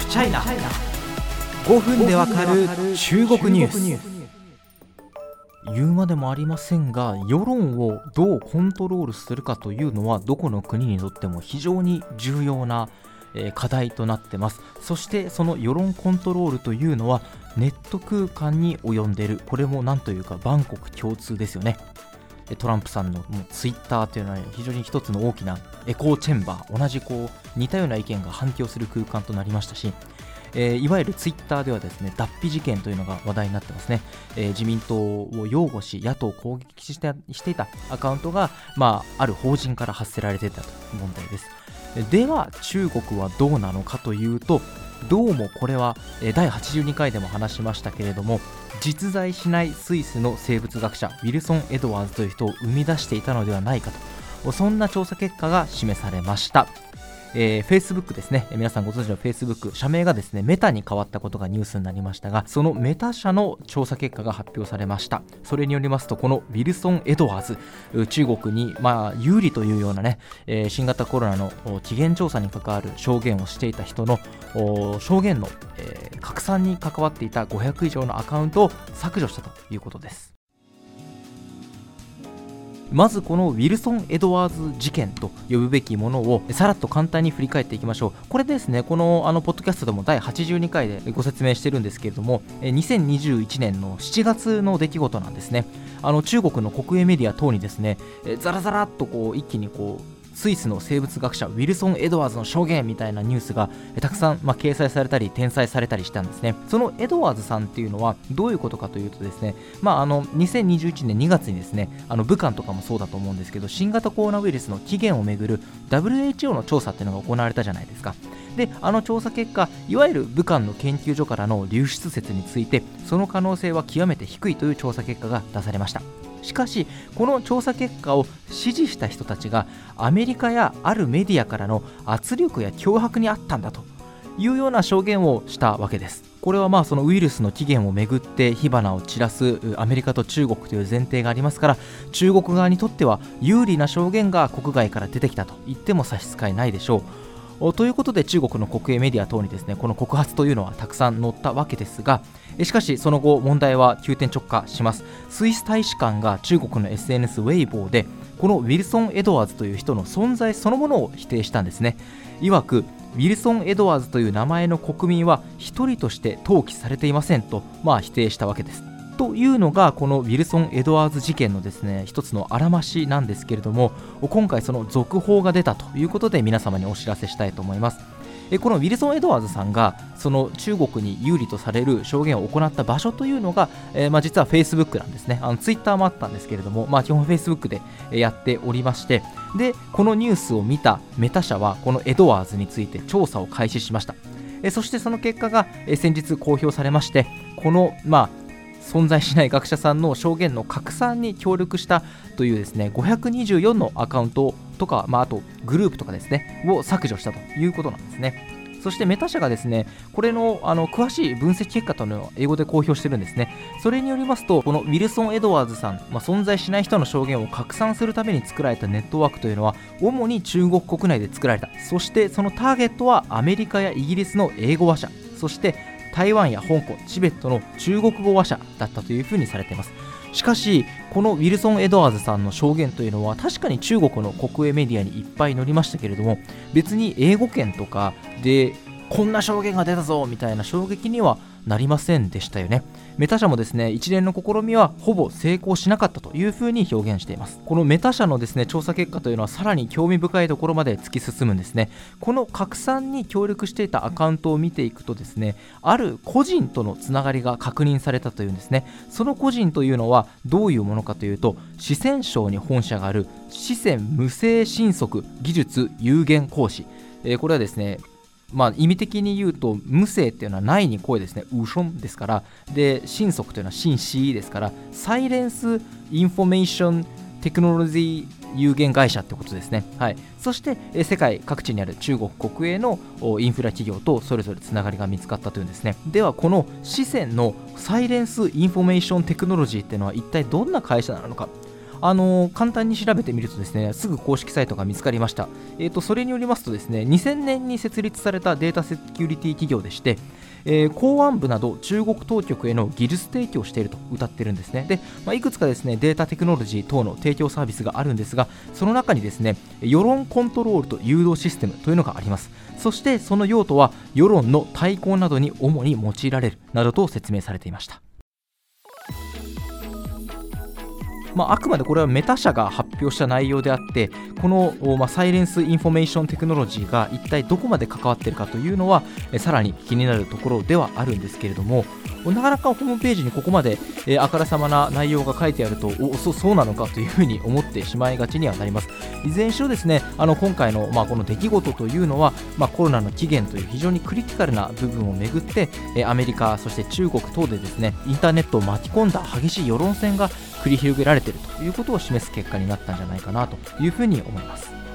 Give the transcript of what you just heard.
フチャイナ5分でわかる中国ニュース。言うまでもありませんが世論をどうコントロールするかというのはどこの国にとっても非常に重要な課題となってます。そしてその世論コントロールというのはネット空間に及んでいる。これもなんというか万国共通ですよね。トランプさんのもうツイッターというのは非常に一つの大きなエコーチェンバー同じこう似たような意見が反響する空間となりましたしえー、いわゆるツイッターではですね脱皮事件というのが話題になってますね、えー、自民党を擁護し野党を攻撃してしていたアカウントが、まあ、ある法人から発せられていたという問題です。では中国はどうなのかというとどうもこれは第82回でも話しましたけれども実在しないスイスの生物学者ウィルソン・エドワーズという人を生み出していたのではないかとそんな調査結果が示されました。えー、Facebook ですね、皆さんご存知の Facebook、社名がですね、メタに変わったことがニュースになりましたが、そのメタ社の調査結果が発表されました。それによりますと、このウィルソン・エドワーズ、中国に、まあ、有利というようなね、えー、新型コロナの起源調査に関わる証言をしていた人の証言の、えー、拡散に関わっていた500以上のアカウントを削除したということです。まずこのウィルソン・エドワーズ事件と呼ぶべきものをさらっと簡単に振り返っていきましょう。これですねこのあのポッドキャストでも第82回でご説明してるんですけれども2021年の7月の出来事なんですね。あの中国の国営メディア等にですね。ザラザラっとこう一気にこうスイスの生物学者ウィルソン・エドワーズの証言みたいなニュースがたくさん、まあ、掲載されたり転載されたりしたんですね。そのエドワーズさんっていうのはどういうことかというとですね、まあ、あの2021年2月にですねあの武漢とかもそうだと思うんですけど新型コロナウイルスの起源をめぐる WHO の調査っていうのが行われたじゃないですか。であの調査結果いわゆる武漢の研究所からの流出説についてその可能性は極めて低いという調査結果が出されました。しかしこの調査結果を支持した人たちがアメリカやあるメディアからの圧力や脅迫にあったんだというような証言をしたわけです。これはまあそのウイルスの起源をめぐって火花を散らすアメリカと中国という前提がありますから中国側にとっては有利な証言が国外から出てきたと言っても差し支えないでしょう。ということで中国の国営メディア等にですねこの告発というのはたくさん載ったわけですがしかしその後問題は急転直下します。スイス大使館が中国の SNS ウェイボーでこのウィルソン・エドワーズという人の存在そのものを否定したんですね。いわくウィルソン・エドワーズという名前の国民は一人として登記されていませんと、まあ、否定したわけです。というのがこのウィルソン・エドワーズ事件のですね一つのあらましなんですけれども今回その続報が出たということで皆様にお知らせしたいと思います。このウィルソン・エドワーズさんがその中国に有利とされる証言を行った場所というのが、えー、まあ、実は Facebook なんですね。あの Twitter もあったんですけれども、まあ、基本 Facebook でやっておりましてでこのニュースを見たメタ社はこのエドワーズについて調査を開始しました。そしてその結果が先日公表されましてこの、まあ、存在しない学者さんの証言の拡散に協力したというですね524のアカウントとか、まあ、あとグループとかですねを削除したということなんですね。そしてメタ社がですね、これのあの詳しい分析結果というのを英語で公表してるんですね。それによりますと、このウィルソン・エドワーズさん、まあ、存在しない人の証言を拡散するために作られたネットワークというのは、主に中国国内で作られた。そしてそのターゲットはアメリカやイギリスの英語話者、そして台湾や香港、チベットの中国語話者だったというふうにされています。しかし、このウィルソン・エドワーズさんの証言というのは確かに中国の国営メディアにいっぱい載りましたけれども別に英語圏とかでこんな証言が出たぞみたいな衝撃にはなりませんでしたよね。メタ社もですね一連の試みはほぼ成功しなかったというふうに表現しています。このメタ社のですね調査結果というのはさらに興味深いところまで突き進むんですね。この拡散に協力していたアカウントを見ていくとですねある個人とのつながりが確認されたというんですね。その個人というのはどういうものかというと四川省に本社がある四川無声信息技術有限公司え、これはですねまあ、意味的に言うと無声っていうのはないに声ですね。ウションですから。で神速というのは神死ですから。 Silence Information Technology 有限会社ってことですね、はい、そしてえ世界各地にある中国国営のインフラ企業とそれぞれつながりが見つかったというんですね。ではこの四川の Silence Information Technology っていうのは一体どんな会社なのか。あの簡単に調べてみるとですねすぐ公式サイトが見つかりました、えーと、それによりますとですね2000年に設立されたデータセキュリティ企業でしてえー、公安部など中国当局への技術提供していると謳ってるんですね。で、まあ、いくつかですねデータテクノロジー等の提供サービスがあるんですがその中にですね世論コントロールと誘導システムというのがあります。そしてその用途は世論の対抗などに主に用いられるなどと説明されていました。まあ、あくまでこれはメタ社が発表した内容であってこの、まあ、サイレンスインフォメーションテクノロジーが一体どこまで関わっているかというのはえさらに気になるところではあるんですけれどもなかなかホームページにここまで、えあからさまな内容が書いてあるとおそそうなのかというふうに思ってしまいがちにはなります。いずれにしろですねあの今回の、まあ、この出来事というのは、まあ、コロナの起源という非常にクリティカルな部分をめぐってえアメリカそして中国等でですねインターネットを巻き込んだ激しい世論戦が繰り広げられれているということを示す結果になったんじゃないかなというふうに思います。